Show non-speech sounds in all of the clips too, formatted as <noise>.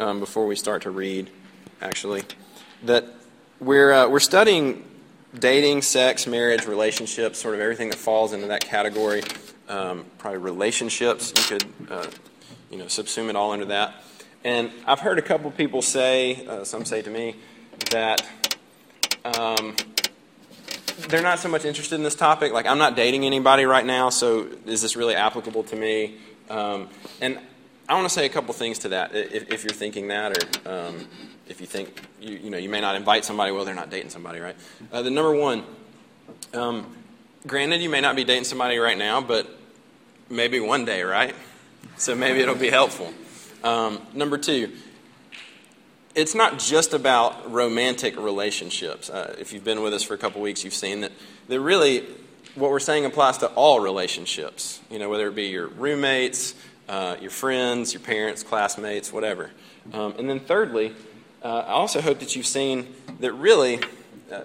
um, before we start to read, actually, that we're, uh, we're studying dating, sex, marriage, relationships, sort of everything that falls into that category. Um, probably relationships, you could uh, you know, subsume it all under that. And I've heard a couple people say, uh, some say to me, that um, they're not so much interested in this topic. Like, I'm not dating anybody right now, so is this really applicable to me? Um, and I want to say a couple things to that, if, if you're thinking that, or um, if you think you, you know you may not invite somebody, well, they're not dating somebody, right? Uh, the number one, um, granted, you may not be dating somebody right now, but maybe one day, right? So maybe it'll be helpful. Um, number two, it's not just about romantic relationships. Uh, if you've been with us for a couple weeks, you've seen that, that really what we're saying applies to all relationships, you know, whether it be your roommates, uh, your friends, your parents, classmates, whatever. Um, and then thirdly, uh, I also hope that you've seen that really, uh,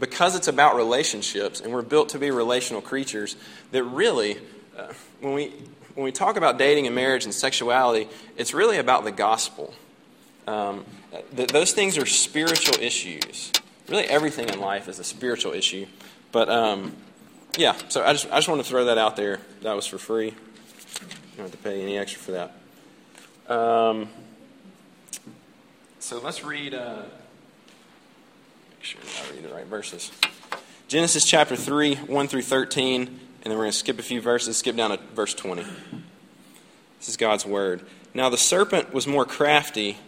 because it's about relationships and we're built to be relational creatures, that really, uh, when, we, when we talk about dating and marriage and sexuality, it's really about the gospel. Um, th- those things are spiritual issues. Really, everything in life is a spiritual issue. But um, yeah, so I just, I just want to throw that out there. That was for free. You don't have to pay any extra for that. Um, so let's read. Uh, make sure I read the right verses. Genesis chapter 3, 1 through 13, and then we're going to skip a few verses, skip down to verse 20. This is God's word. Now the serpent was more crafty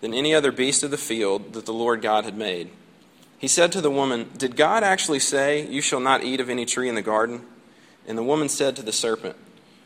than any other beast of the field that the Lord God had made. He said to the woman, Did God actually say, You shall not eat of any tree in the garden? And the woman said to the serpent,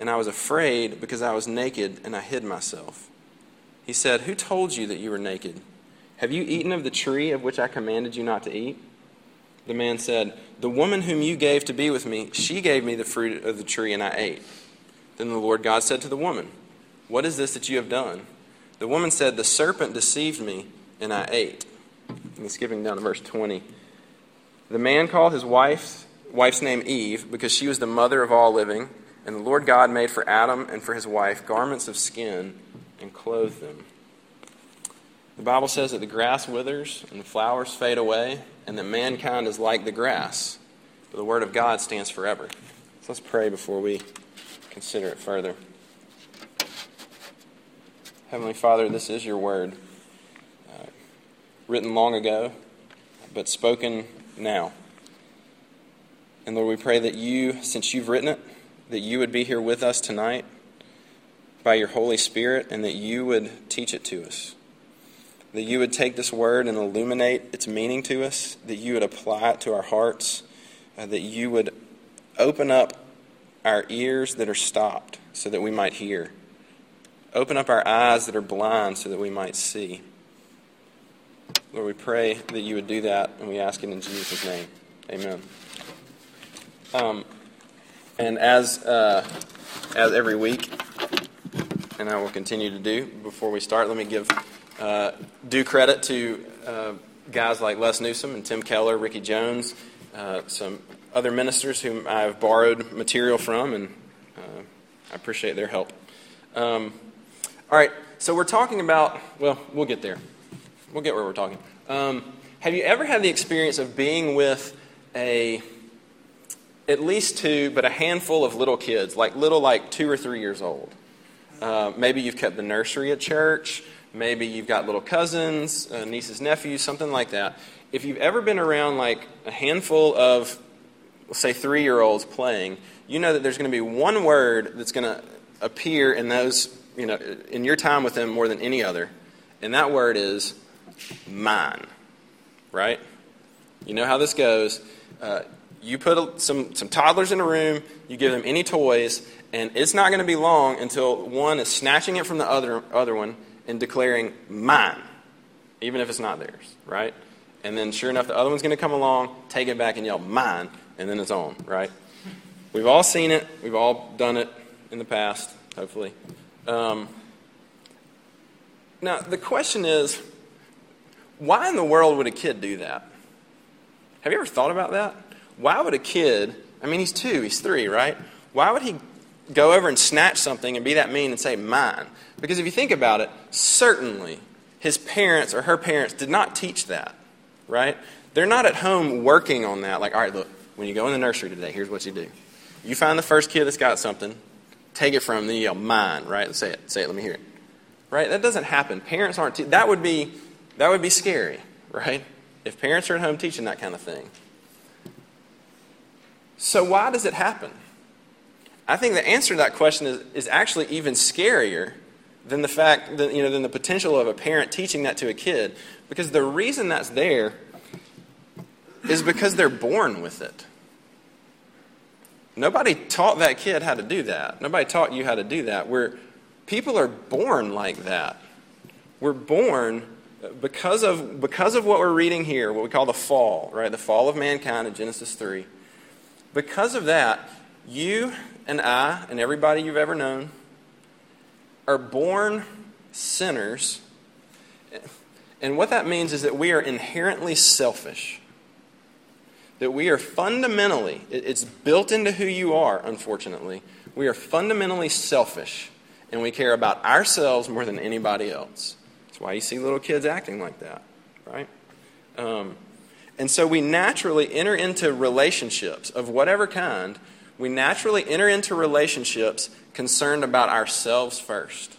and I was afraid because I was naked and I hid myself. He said, Who told you that you were naked? Have you eaten of the tree of which I commanded you not to eat? The man said, The woman whom you gave to be with me, she gave me the fruit of the tree, and I ate. Then the Lord God said to the woman, What is this that you have done? The woman said, The serpent deceived me and I ate. And skipping down to verse 20. The man called his wife's, wife's name Eve because she was the mother of all living, and the Lord God made for Adam and for his wife garments of skin and clothed them. The Bible says that the grass withers and the flowers fade away, and that mankind is like the grass, but the word of God stands forever. So let's pray before we consider it further. Heavenly Father, this is your word uh, written long ago, but spoken now. And Lord, we pray that you, since you've written it, that you would be here with us tonight by your Holy Spirit and that you would teach it to us. That you would take this word and illuminate its meaning to us, that you would apply it to our hearts, uh, that you would open up our ears that are stopped so that we might hear. Open up our eyes that are blind so that we might see. Lord, we pray that you would do that, and we ask it in Jesus' name. Amen. Um, and as, uh, as every week, and I will continue to do before we start, let me give uh, due credit to uh, guys like Les Newsom and Tim Keller, Ricky Jones, uh, some other ministers whom I've borrowed material from, and uh, I appreciate their help. Um, all right, so we're talking about, well, we'll get there. We'll get where we're talking. Um, have you ever had the experience of being with a, at least two, but a handful of little kids, like little, like two or three years old? Uh, maybe you've kept the nursery at church. Maybe you've got little cousins, uh, nieces, nephews, something like that. If you've ever been around like a handful of, say, three year olds playing, you know that there's going to be one word that's going to appear in those, you know, in your time with them more than any other. And that word is mine, right? You know how this goes. Uh, you put some, some toddlers in a room, you give them any toys, and it's not going to be long until one is snatching it from the other, other one and declaring, mine, even if it's not theirs, right? And then, sure enough, the other one's going to come along, take it back, and yell, mine, and then it's on, right? We've all seen it, we've all done it in the past, hopefully. Um, now, the question is why in the world would a kid do that? Have you ever thought about that? Why would a kid, I mean, he's two, he's three, right? Why would he go over and snatch something and be that mean and say, mine? Because if you think about it, certainly his parents or her parents did not teach that, right? They're not at home working on that. Like, all right, look, when you go in the nursery today, here's what you do. You find the first kid that's got something, take it from them, then you yell, mine, right? Say it, say it, let me hear it. Right? That doesn't happen. Parents aren't, te- that would be, that would be scary, right? If parents are at home teaching that kind of thing. So, why does it happen? I think the answer to that question is, is actually even scarier than the fact that, you know, than the potential of a parent teaching that to a kid. Because the reason that's there is because they're born with it. Nobody taught that kid how to do that. Nobody taught you how to do that. We're, people are born like that. We're born because of, because of what we're reading here, what we call the fall, right? The fall of mankind in Genesis 3. Because of that, you and I and everybody you've ever known are born sinners. And what that means is that we are inherently selfish. That we are fundamentally, it's built into who you are, unfortunately. We are fundamentally selfish, and we care about ourselves more than anybody else. That's why you see little kids acting like that, right? Um, and so we naturally enter into relationships of whatever kind. We naturally enter into relationships concerned about ourselves first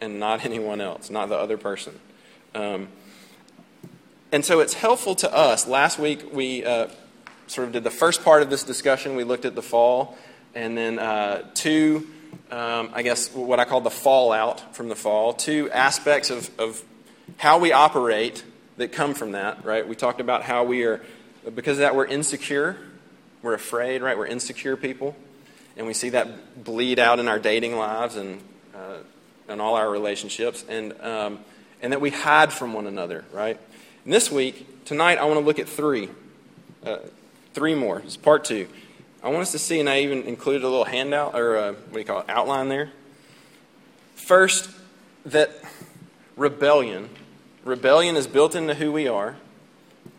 and not <laughs> anyone else, not the other person. Um, and so it's helpful to us. Last week we uh, sort of did the first part of this discussion. We looked at the fall, and then uh, two, um, I guess, what I call the fallout from the fall, two aspects of, of how we operate that come from that, right? We talked about how we are, because of that, we're insecure. We're afraid, right? We're insecure people. And we see that bleed out in our dating lives and uh, in all our relationships. And, um, and that we hide from one another, right? And this week, tonight, I want to look at three. Uh, three more. It's part two. I want us to see, and I even included a little handout, or a, uh, what do you call it, outline there. First, that rebellion Rebellion is built into who we are.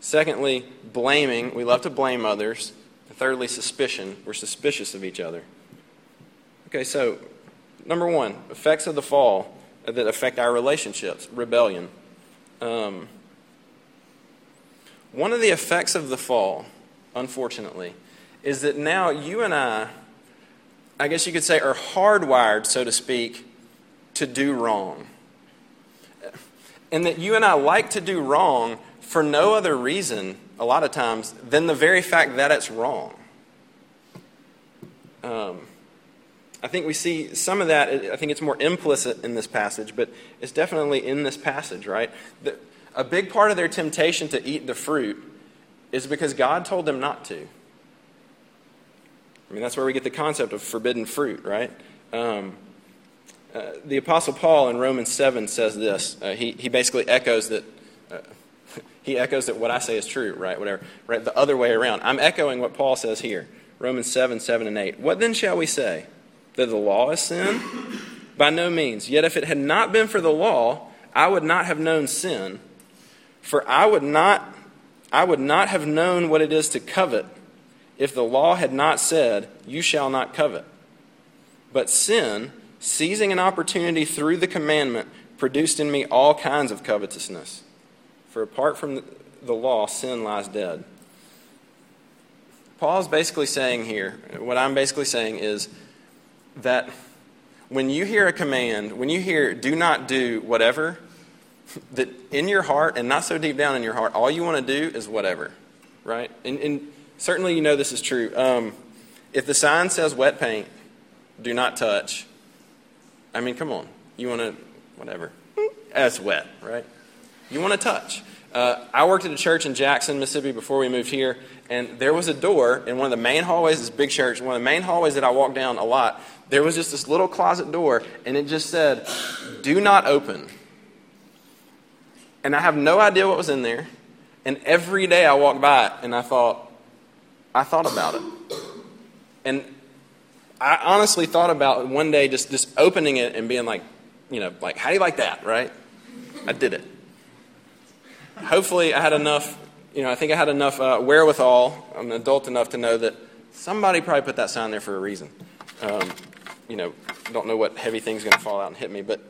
Secondly, blaming. We love to blame others. And thirdly, suspicion. We're suspicious of each other. Okay, so number one, effects of the fall that affect our relationships rebellion. Um, one of the effects of the fall, unfortunately, is that now you and I, I guess you could say, are hardwired, so to speak, to do wrong and that you and I like to do wrong for no other reason, a lot of times, than the very fact that it's wrong. Um, I think we see some of that, I think it's more implicit in this passage, but it's definitely in this passage, right? The, a big part of their temptation to eat the fruit is because God told them not to. I mean, that's where we get the concept of forbidden fruit, right? Um, uh, the Apostle Paul in Romans 7 says this. Uh, he, he basically echoes that. Uh, <laughs> he echoes that what I say is true, right? Whatever. Right? The other way around. I'm echoing what Paul says here. Romans 7, 7 and 8. What then shall we say? That the law is sin? By no means. Yet if it had not been for the law, I would not have known sin. For I would not I would not have known what it is to covet if the law had not said, You shall not covet. But sin, seizing an opportunity through the commandment, produced in me all kinds of covetousness. For apart from the law, sin lies dead. Paul's basically saying here, what I'm basically saying is that when you hear a command, when you hear do not do whatever, that in your heart and not so deep down in your heart, all you want to do is whatever, right? And, and certainly you know this is true. Um, if the sign says wet paint, do not touch. I mean, come on. You want to, whatever. That's wet, right? You want to touch. Uh, I worked at a church in Jackson, Mississippi before we moved here, and there was a door in one of the main hallways, this big church, one of the main hallways that I walked down a lot. There was just this little closet door, and it just said, Do not open. And I have no idea what was in there. And every day I walked by it, and I thought, I thought about it. And I honestly thought about one day just, just opening it and being like, you know, like, how do you like that, right? I did it. Hopefully, I had enough, you know, I think I had enough uh, wherewithal. I'm an adult enough to know that somebody probably put that sign there for a reason. Um, you know, don't know what heavy thing's going to fall out and hit me, but,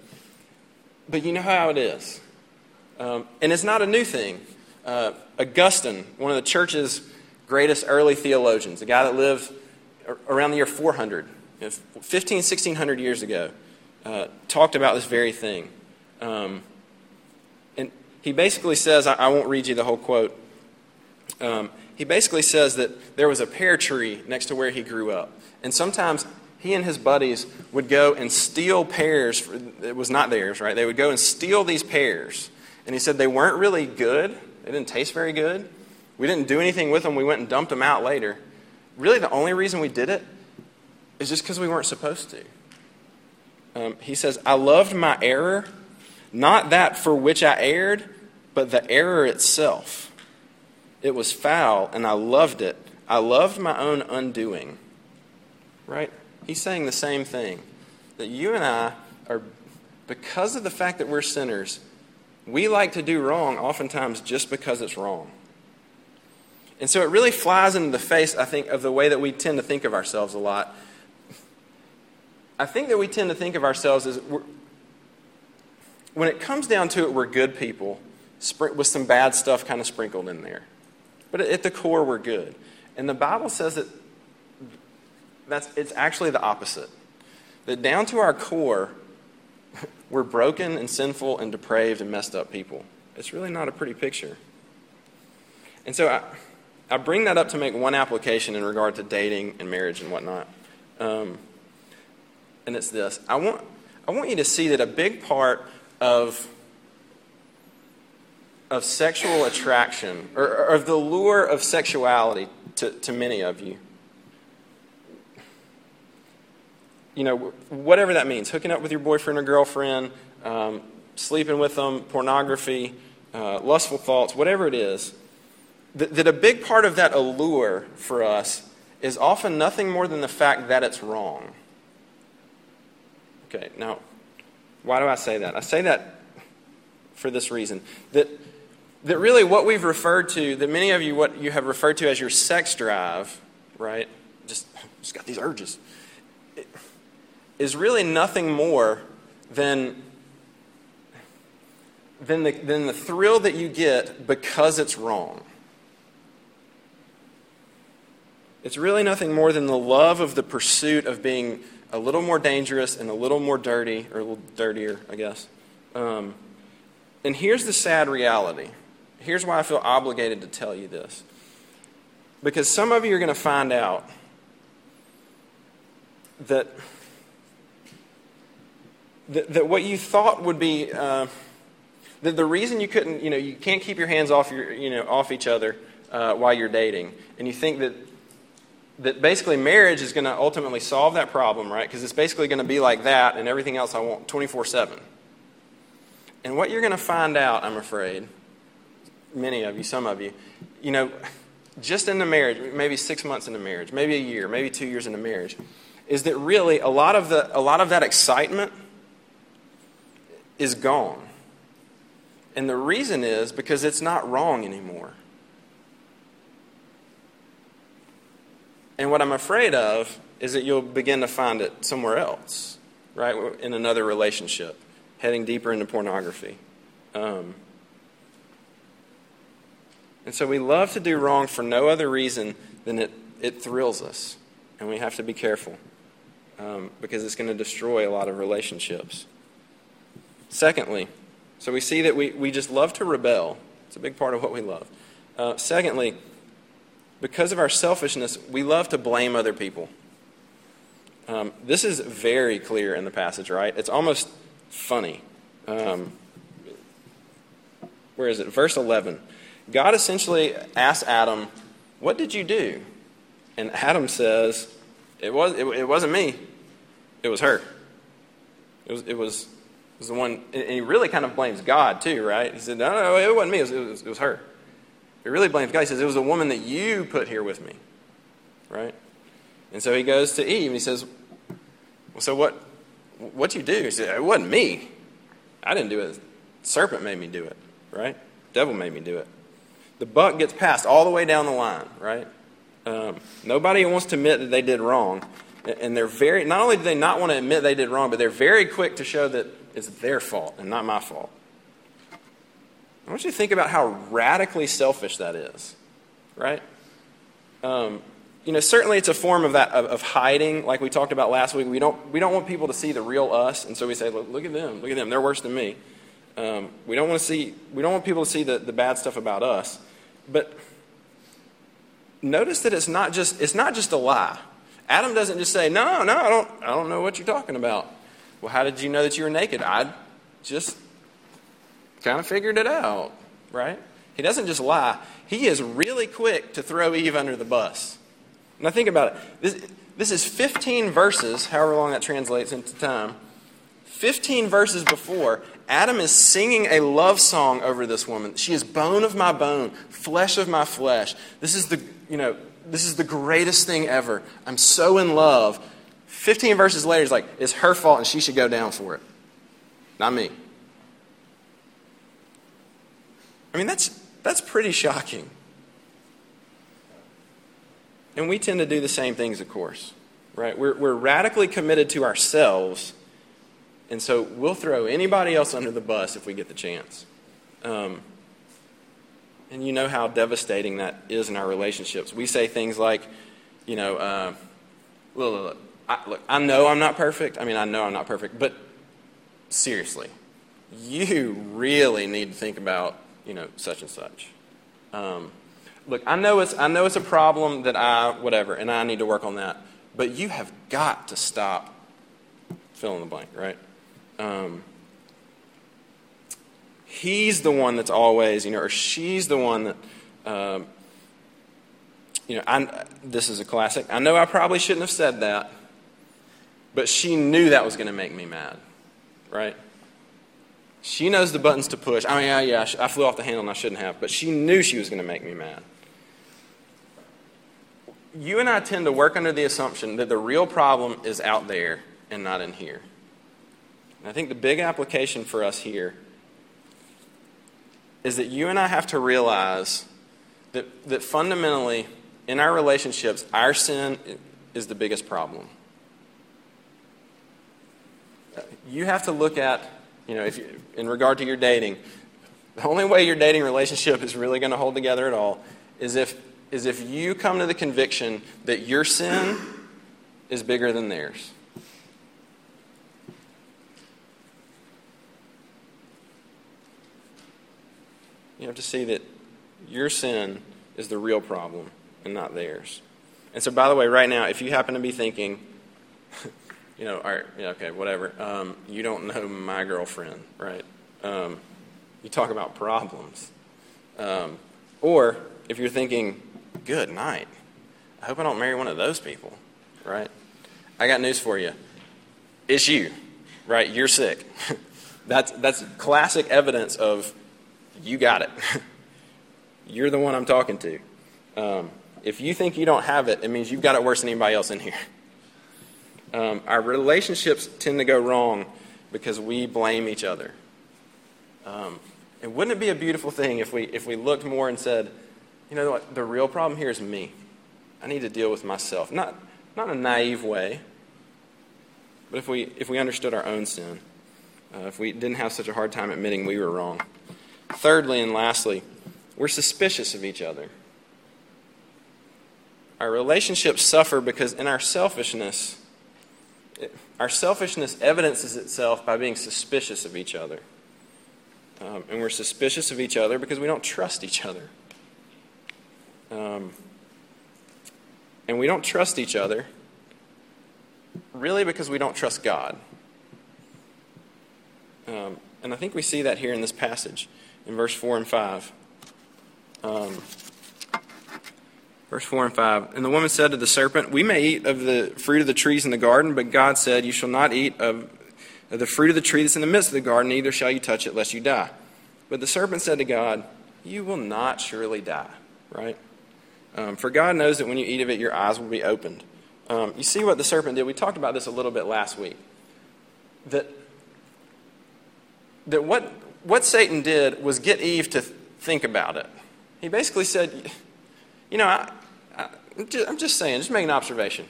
but you know how it is. Um, and it's not a new thing. Uh, Augustine, one of the church's greatest early theologians, a guy that lived around the year 400, 15, 1600 years ago, uh, talked about this very thing. Um, and he basically says, I, I, won't read you the whole quote. Um, he basically says that there was a pear tree next to where he grew up. And sometimes he and his buddies would go and steal pears. It was not theirs, right? They would go and steal these pears. And he said they weren't really good, they didn't taste very good. We didn't do anything with them, we went and dumped them out later. Really, the only reason we did it is just because we weren't supposed to. Um, he says, I loved my error, not that for which I erred, but the error itself. It was foul, and I loved it. I loved my own undoing. Right? He's saying the same thing. That you and I are, because of the fact that we're sinners, we like to do wrong oftentimes just because it's wrong. And so it really flies into the face, I think, of the way that we tend to think of ourselves a lot. I think that we tend to think of ourselves as when it comes down to it, we're good people with some bad stuff kind of sprinkled in there. But at the core, we're good. And the Bible says that that's, it's actually the opposite. That down to our core, <laughs> we're broken and sinful and depraved and messed up people. It's really not a pretty picture. And so I, I bring that up to make one application in regard to dating and marriage and whatnot. Um, and it's this I want, I want you to see that a big part of, of sexual attraction, or, or of the lure of sexuality to, to many of you, you know, whatever that means, hooking up with your boyfriend or girlfriend, um, sleeping with them, pornography, uh, lustful thoughts, whatever it is, that, that a big part of that allure for us is often nothing more than the fact that it's wrong. Okay, now, why do I say that? I say that for this reason that, that really what we've referred to, that many of you, what you have referred to as your sex drive, right? Just, just got these urges is really nothing more than, than, the, than the thrill that you get because it's wrong. It's really nothing more than the love of the pursuit of being a little more dangerous and a little more dirty, or a little dirtier, I guess. Um, and here's the sad reality. Here's why I feel obligated to tell you this. Because some of you are going to find out that that, that what you thought would be uh, that the reason you couldn't, you know, you can't keep your hands off your, you know, off each other uh, while you're dating, and you think that that basically marriage is going to ultimately solve that problem, right? Because it's basically going to be like that, and everything else I want 24 seven. And what you're going to find out, I'm afraid, many of you, some of you, you know, just in the marriage, maybe six months into marriage, maybe a year, maybe two years into marriage, is that really a lot of the a lot of that excitement is gone. And the reason is because it's not wrong anymore. And what I'm afraid of is that you'll begin to find it somewhere else, right? In another relationship, heading deeper into pornography. Um, and so we love to do wrong for no other reason than it, it thrills us. And we have to be careful um, because it's going to destroy a lot of relationships. Secondly, So we see that we, we just love to rebel. It's a big part of what we love. Uh, secondly, because of our selfishness, we love to blame other people. Um, this is very clear in the passage, right? It's almost funny. Um, where is it? Verse 11. God essentially asks Adam, What did you do? And Adam says, It, was, it, it wasn't me, it was her. It was, it was, it was the one, and he really kind of blames God too, right? He said, No, no, it wasn't me, it was, it was, it was her. He really blames God. He says, It was the woman that you put here with me, right? And so he goes to Eve and he says, Well, so what, what'd you do? He said, It wasn't me. I didn't do it. The serpent made me do it, right? The devil made me do it. The buck gets passed all the way down the line, right? Um, nobody wants to admit that they did wrong. And they're very, not only do they not want to admit they did wrong, but they're very quick to show that it's their fault and not my fault. I want you to think about how radically selfish that is, right? Um, you know, certainly it's a form of that of, of, hiding, like we talked about last week. We don't we don't want people to see the real us, and so we say, look, look at them, look at them, they're worse than me. Um, we don't want to see we don't want people to see the, the bad stuff about us. But notice that it's not just it's not just a lie. Adam doesn't just say, No, no, I don't I don't know what you're talking about. Well, how did you know that you were naked? I just kind of figured it out, right? He doesn't just lie. He is really quick to throw Eve under the bus. Now think about it. This, this is 15 verses, however long that translates into time. 15 verses before, Adam is singing a love song over this woman. She is bone of my bone, flesh of my flesh. This is the, you know, this is the greatest thing ever. I'm so in love. 15 verses later, he's like, it's her fault and she should go down for it. Not me. I mean, that's, that's pretty shocking. And we tend to do the same things, of course, right? We're, we're radically committed to ourselves, and so we'll throw anybody else under the bus if we get the chance. Um, and you know how devastating that is in our relationships. We say things like, you know, uh, look, look, look, I, look, I know I'm not perfect. I mean, I know I'm not perfect, but seriously, you really need to think about, you know, such and such. Um, look, I know it's I know it's a problem that I whatever, and I need to work on that. But you have got to stop fill in the blank, right? Um, he's the one that's always, you know, or she's the one that, um, you know, I, this is a classic. I know I probably shouldn't have said that, but she knew that was going to make me mad, right? She knows the buttons to push. I mean, yeah, yeah, I flew off the handle and I shouldn't have, but she knew she was going to make me mad you and I tend to work under the assumption that the real problem is out there and not in here. And I think the big application for us here is that you and I have to realize that, that fundamentally, in our relationships, our sin is the biggest problem. You have to look at, you know, if you, in regard to your dating, the only way your dating relationship is really going to hold together at all is if is if you come to the conviction that your sin is bigger than theirs. You have to see that your sin is the real problem and not theirs. And so, by the way, right now, if you happen to be thinking, <laughs> you know, all right, yeah, okay, whatever, um, you don't know my girlfriend, right? Um, you talk about problems. Um, or if you're thinking, good night. I hope I don't marry one of those people, right? I got news for you. It's you, right? You're sick. <laughs> that's, that's classic evidence of you got it. <laughs> You're the one I'm talking to. Um, if you think you don't have it, it means you've got it worse than anybody else in here. Um, our relationships tend to go wrong because we blame each other. Um, and wouldn't it be a beautiful thing if we, if we looked more and said, you know what? The real problem here is me. I need to deal with myself. Not, not in a naive way, but if we, if we understood our own sin, uh, if we didn't have such a hard time admitting we were wrong. Thirdly and lastly, we're suspicious of each other. Our relationships suffer because in our selfishness, our selfishness evidences itself by being suspicious of each other. Um, and we're suspicious of each other because we don't trust each other. Um, and we don't trust each other really because we don't trust God. Um, and I think we see that here in this passage in verse 4 and 5. Verse 4 and 5. And the woman said to the serpent, We may eat of the fruit of the trees in the garden, but God said, You shall not eat of of the fruit of the tree that's in the midst of the garden, neither shall you touch it, lest you die. But the serpent said to God, You will not surely die, right? Um, for God knows that when you eat of it, your eyes will be opened. Um, you see what the serpent did? We talked about this a little bit last week. That, that what, what Satan did was get Eve to think about it. He basically said, You know, I, I'm just saying, just making an observation.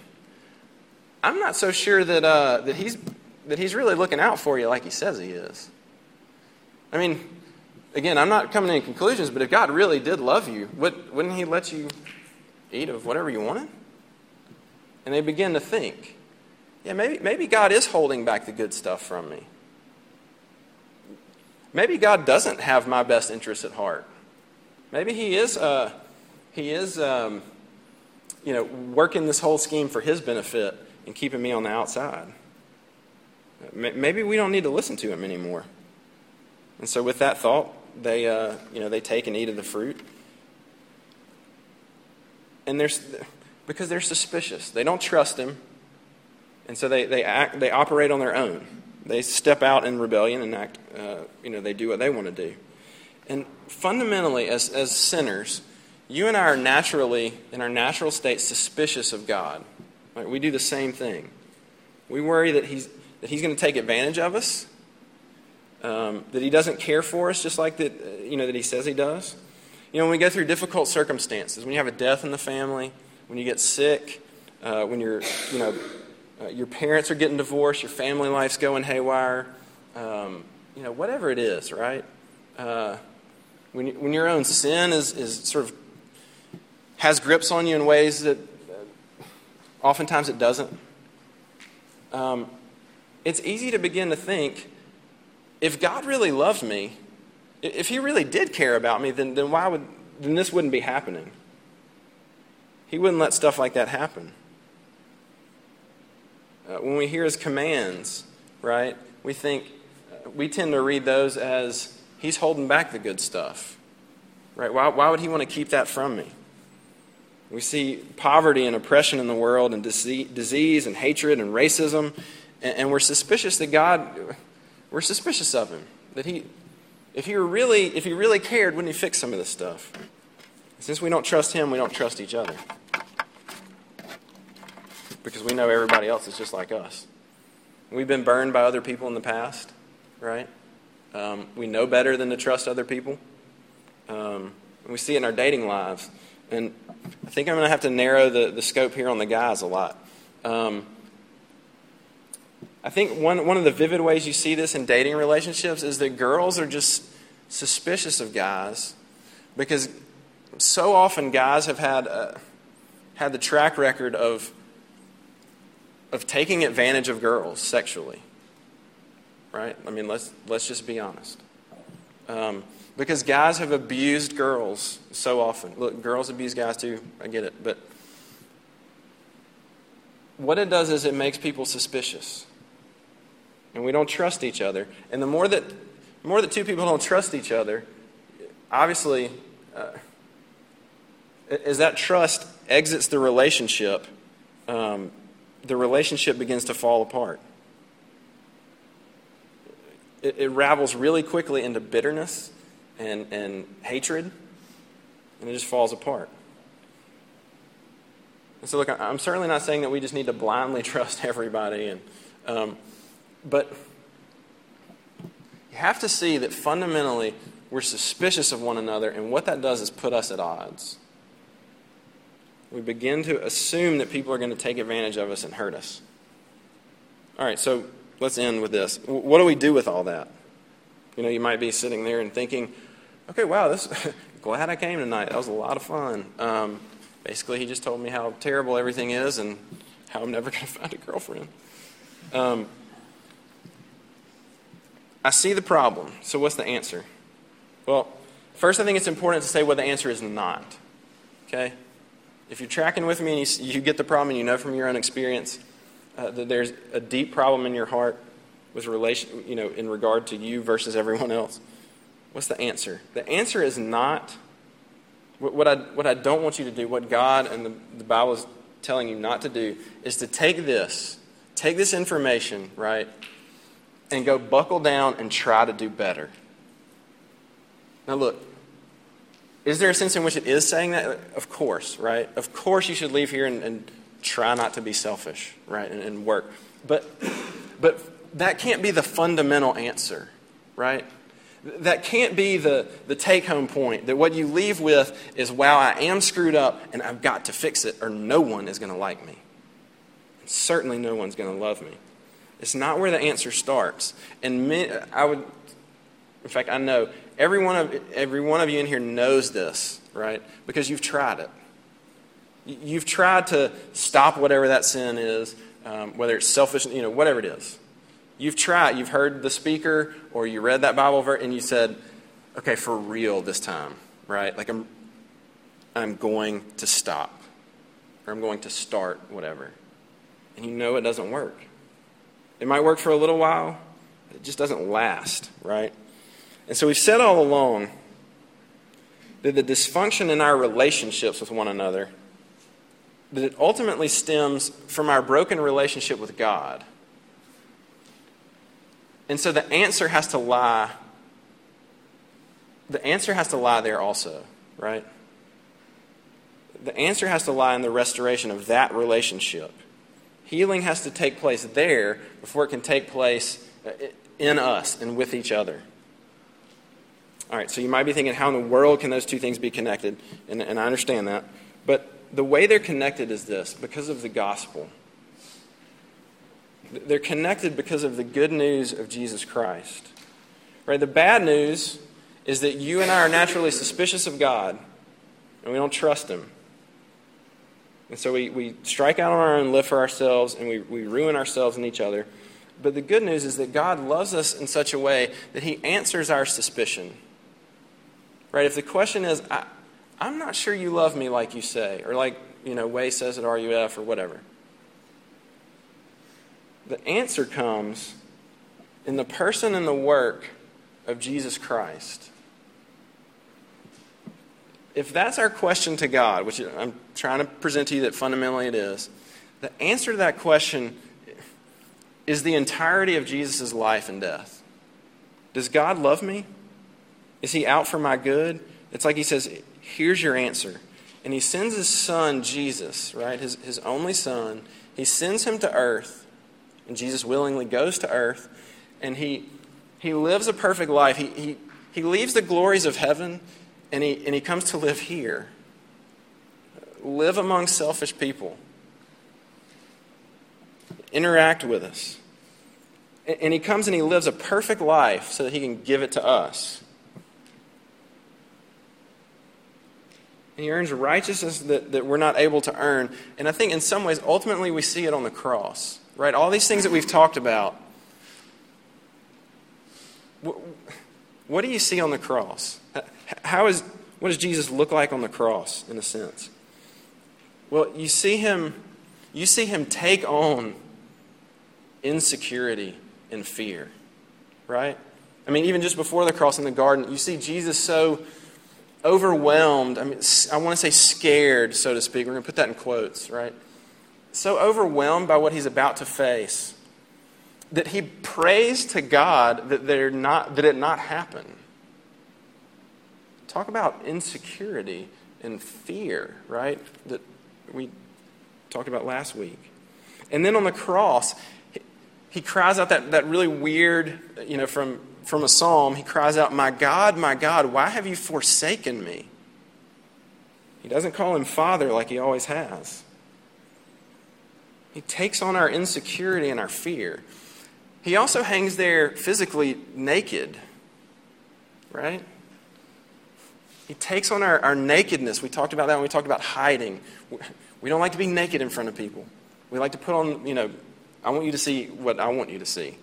I'm not so sure that, uh, that he's that he's really looking out for you like he says he is. I mean, again, I'm not coming to any conclusions, but if God really did love you, wouldn't he let you eat of whatever you wanted? And they begin to think, yeah, maybe, maybe God is holding back the good stuff from me. Maybe God doesn't have my best interests at heart. Maybe He is, uh, he is um, you know, working this whole scheme for His benefit and keeping me on the outside. Maybe we don't need to listen to him anymore. And so, with that thought, they, uh, you know, they take and eat of the fruit. And there's, because they're suspicious, they don't trust him, and so they, they, act, they operate on their own. They step out in rebellion and act, uh, you know, they do what they want to do. And fundamentally, as, as sinners, you and I are naturally, in our natural state, suspicious of God. We do the same thing. We worry that He's that he's going to take advantage of us, um, that he doesn't care for us just like that, uh, you know, that he says he does. You know, when we go through difficult circumstances, when you have a death in the family, when you get sick, uh, when you're, you know, uh, your parents are getting divorced, your family life's going haywire, um, you know, whatever it is, right? Uh, when, when your own sin is, is sort of has grips on you in ways that oftentimes it doesn't. Um, it's easy to begin to think if God really loved me, if He really did care about me, then, then why would then this wouldn't be happening? He wouldn't let stuff like that happen. Uh, when we hear His commands, right, we think we tend to read those as He's holding back the good stuff, right? Why, why would He want to keep that from me? We see poverty and oppression in the world, and disease and hatred and racism and, we're suspicious that God, we're suspicious of him. That he, if he were really, if he really cared, wouldn't he fix some of this stuff? Since we don't trust him, we don't trust each other. Because we know everybody else is just like us. We've been burned by other people in the past, right? Um, we know better than to trust other people. Um, we see it in our dating lives. And I think I'm going to have to narrow the, the scope here on the guys a lot. Um, I think one, one of the vivid ways you see this in dating relationships is that girls are just suspicious of guys because so often guys have had, uh, had the track record of, of taking advantage of girls sexually. Right? I mean, let's, let's just be honest. Um, because guys have abused girls so often. Look, girls abuse guys too, I get it. But what it does is it makes people suspicious and we don't trust each other. And the more that, the more that two people don't trust each other, obviously, uh, as that trust exits the relationship, um, the relationship begins to fall apart. It, it ravels really quickly into bitterness and, and hatred, and it just falls apart. And so, look, I'm certainly not saying that we just need to blindly <laughs> trust everybody and um, but you have to see that fundamentally we're suspicious of one another, and what that does is put us at odds. We begin to assume that people are going to take advantage of us and hurt us. All right, so let's end with this. What do we do with all that? You know, you might be sitting there and thinking, okay, wow, this <laughs> glad I came tonight. That was a lot of fun. Um, basically, he just told me how terrible everything is and how I'm never <laughs> going to find a girlfriend. Um, I see the problem. So, what's the answer? Well, first, I think it's important to say what the answer is not. Okay? If you're tracking with me and you, you get the problem and you know from your own experience uh, that there's a deep problem in your heart with relation, you know, in regard to you versus everyone else, what's the answer? The answer is not what I, what I don't want you to do, what God and the, the Bible is telling you not to do, is to take this, take this information, right, and go buckle down and try to do better. Now, look, is there a sense in which it is saying that? Of course, right? Of course, you should leave here and, and try not to be selfish, right, and, and work. But, but that can't be the fundamental answer, right? That can't be the, the take home point. That what you leave with is, wow, I am screwed up and I've got to fix it, or no one is going to like me. And certainly no one's going to love me. It's not where the answer starts. And I would, in fact, I know every one of, every one of you in here knows this, right? Because you've tried it. You've tried to stop whatever that sin is, um, whether it's selfish, you know, whatever it is. You've tried, you've heard the speaker or you read that Bible verse and you said, okay, for real this time, right? Like I'm, I'm going to stop or I'm going to start whatever. And you know it doesn't work. It might work for a little while, it just doesn't last, right? And so we've said all along that the dysfunction in our relationships with one another that it ultimately stems from our broken relationship with God. And so the answer has to lie. The answer has to lie there also, right? The answer has to lie in the restoration of that relationship. Healing has to take place there before it can take place uh, in us and with each other. All right, so you might be thinking, how in the world can those two things be connected? And, and I understand that. But the way they're connected is this because of the gospel. They're connected because of the good news of Jesus Christ. Right? The bad news is that you and I are naturally suspicious of God and we don't trust Him. And so we, we strike out on our own, live for ourselves, and we, we ruin ourselves and each other. But the good news is that God loves us in such a way that He answers our suspicion. Right? If the question is, I, I'm not sure you love me like you say, or like, you know, Way says at RUF or whatever the answer comes in the person and the work of Jesus Christ. If that's our question to God, which I'm trying to present to you that fundamentally it is, the answer to that question is the entirety of Jesus' life and death. Does God love me? Is he out for my good? It's like he says, Here's your answer. And he sends his son, Jesus, right? His, his only son. He sends him to earth and Jesus willingly goes to earth and he, he lives a perfect life. He, he, he leaves the glories of heaven and he, and he comes to live here. Live among selfish people. Interact with us. And he comes and he lives a perfect life so that he can give it to us. And he earns righteousness that, that we're not able to earn. And I think in some ways, ultimately, we see it on the cross. Right? All these things that we've talked about. What do you see on the cross? How is, what does Jesus look like on the cross, in a sense? Well, you see him, you see him take on insecurity and fear, right? I mean, even just before the cross in the garden, you see Jesus so overwhelmed. I mean, I want to say scared, so to speak. We're going to put that in quotes, right? So overwhelmed by what he's about to face that he prays to God that, they're not, that it not happen. Talk about insecurity and fear, right? That we talked about last week. And then on the cross, he, cries out that, that really weird, you know, from, from a psalm, he cries out, My God, my God, why have you forsaken me? He doesn't call him Father like he always has. He takes on our insecurity and our fear. He also hangs there physically naked, right? He takes on our, our nakedness. We talked about that when we talked about hiding. We don't like to be naked in front of people. We like to put on, you know, I want you to see what I want you to see.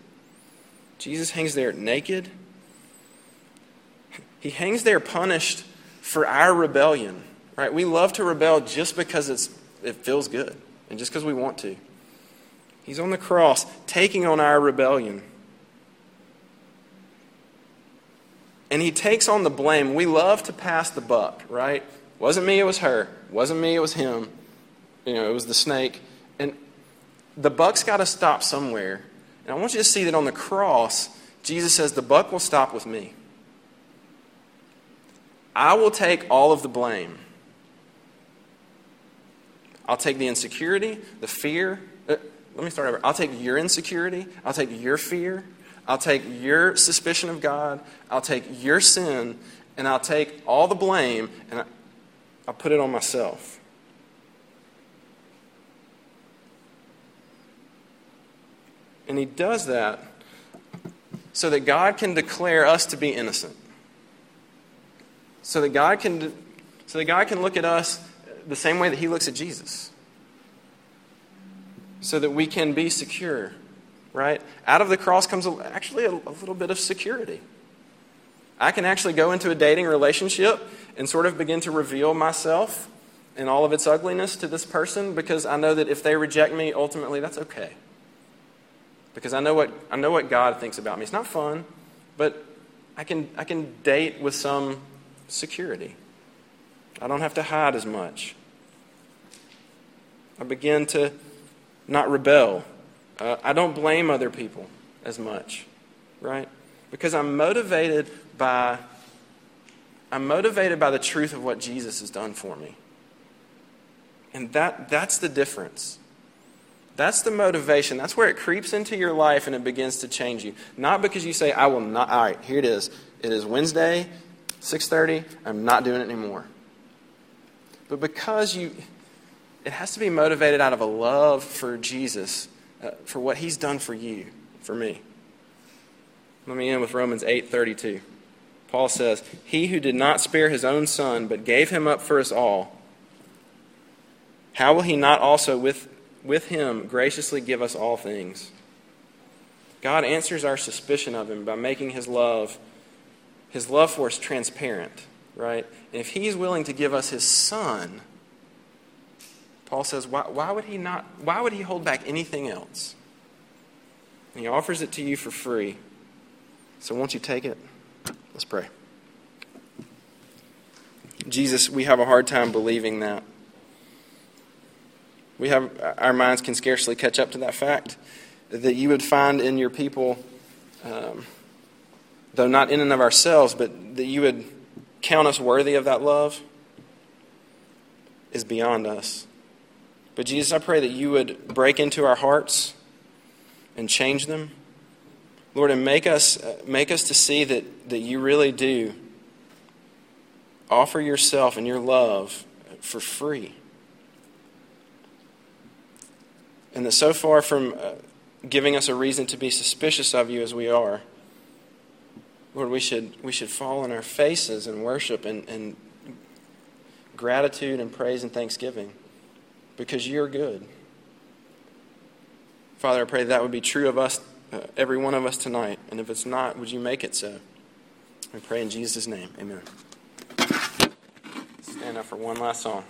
Jesus hangs there naked. He hangs there punished for our rebellion. Right? We love to rebel just because it's, it feels good and just because we want to. He's on the cross taking on our rebellion. And he takes on the blame. We love to pass the buck, right? Wasn't me, it was her. Wasn't me, it was him. You know, it was the snake. And the buck's got to stop somewhere. And I want you to see that on the cross, Jesus says, The buck will stop with me. I will take all of the blame. I'll take the insecurity, the fear. Uh, let me start over. I'll take your insecurity. I'll take your fear. I'll take your suspicion of God. I'll take your sin. And I'll take all the blame and I'll put it on myself. And he does that so that God can declare us to be innocent. So that God can, so that God can look at us the same way that he looks at Jesus. So that we can be secure, right? Out of the cross comes actually a, a little bit of security. I can actually go into a dating relationship and sort of begin to reveal myself and all of its ugliness to this person because I know that if they reject me, ultimately that's okay. Because I know what, I know what God thinks about me. It's not fun, but I can, I can date with some security. I don't have to hide as much. I begin to not rebel. Uh, I don't blame other people as much, right? Because I'm motivated by I'm motivated by the truth of what Jesus has done for me. And that, that's the difference. That's the motivation. That's where it creeps into your life and it begins to change you. Not because you say, I will not, all right, here it is. It is Wednesday, 6.30, I'm not doing it anymore. But because you, it has to be motivated out of a love for Jesus, uh, for what he's done for you, for me. Let me end with Romans 8.32. Paul says, He who did not spare his own son, but gave him up for us all, how will he not also with, with him graciously give us all things? God answers our suspicion of him by making his love, his love for us transparent, right? And if he's willing to give us his son, Paul says, why, why would he not, why would he hold back anything else? And he offers it to you for free. So won't you take it? Let's pray. Jesus, we have a hard time believing that. We have our minds can scarcely catch up to that fact that you would find in your people, um, though not in and of ourselves, but that you would count us worthy of that love is beyond us. But Jesus, I pray that you would break into our hearts and change them Lord, and make us, make us to see that, that you really do offer yourself and your love for free. And that so far from uh, giving us a reason to be suspicious of you as we are, Lord, we should, we should fall on our faces and worship and, and gratitude and praise and thanksgiving because you're good. Father, I pray that would be true of us uh, every one of us tonight. And if it's not, would you make it so? We pray in Jesus' name. Amen. Stand up for one last song.